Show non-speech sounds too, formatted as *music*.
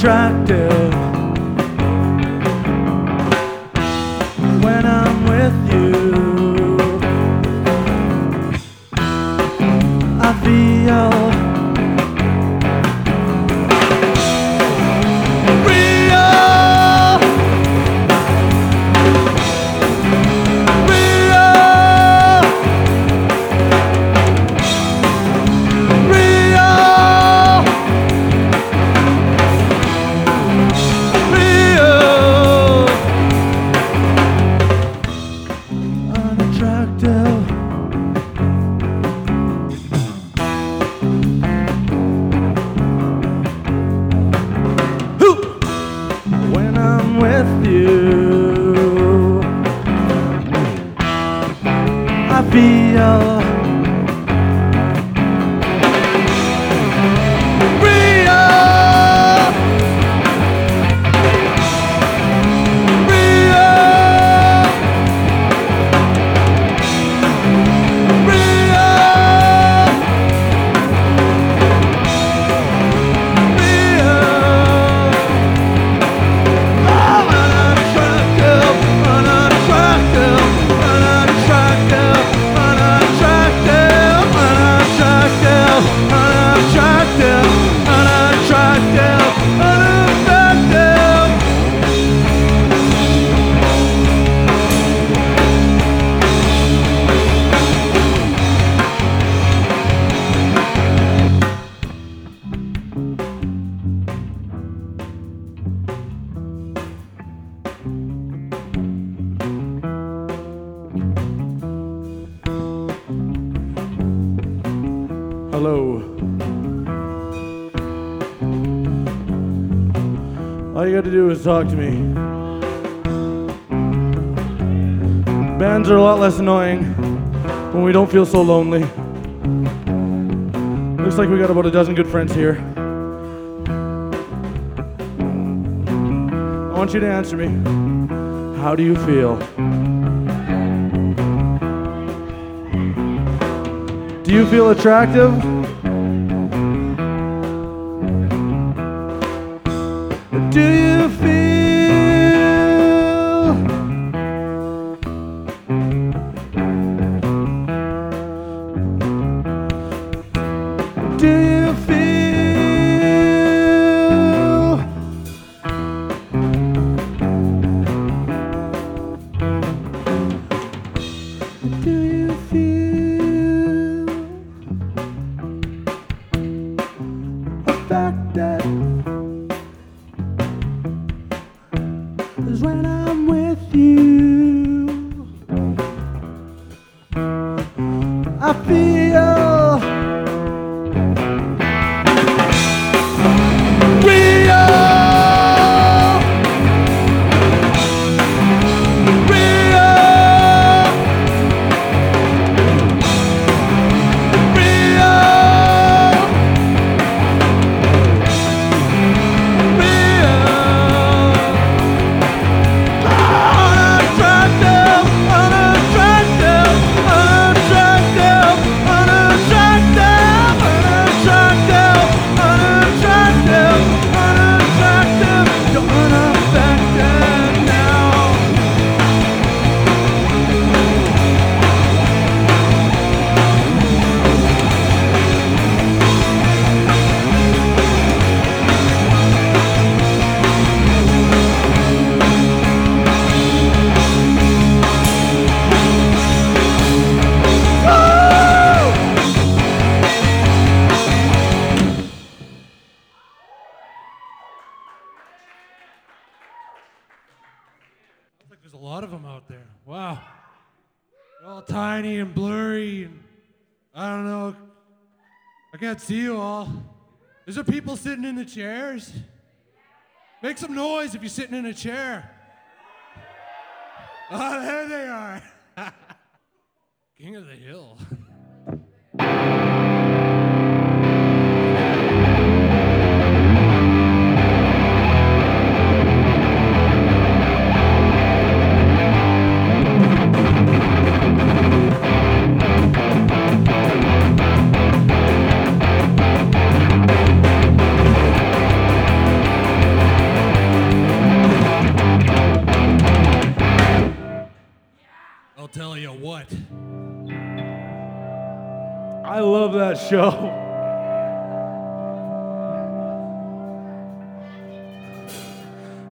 attractive. I feel Hello. All you gotta do is talk to me. Bands are a lot less annoying when we don't feel so lonely. Looks like we got about a dozen good friends here. I want you to answer me. How do you feel? Do you feel attractive? Do you feel? Do you fact that is when I'm with you, I feel lot of them out there. Wow. They're all tiny and blurry, and I don't know. I can't see you all. Is there people sitting in the chairs? Make some noise if you're sitting in a chair. Oh, there they are. *laughs* King of the Hill. *laughs* what. I love that show.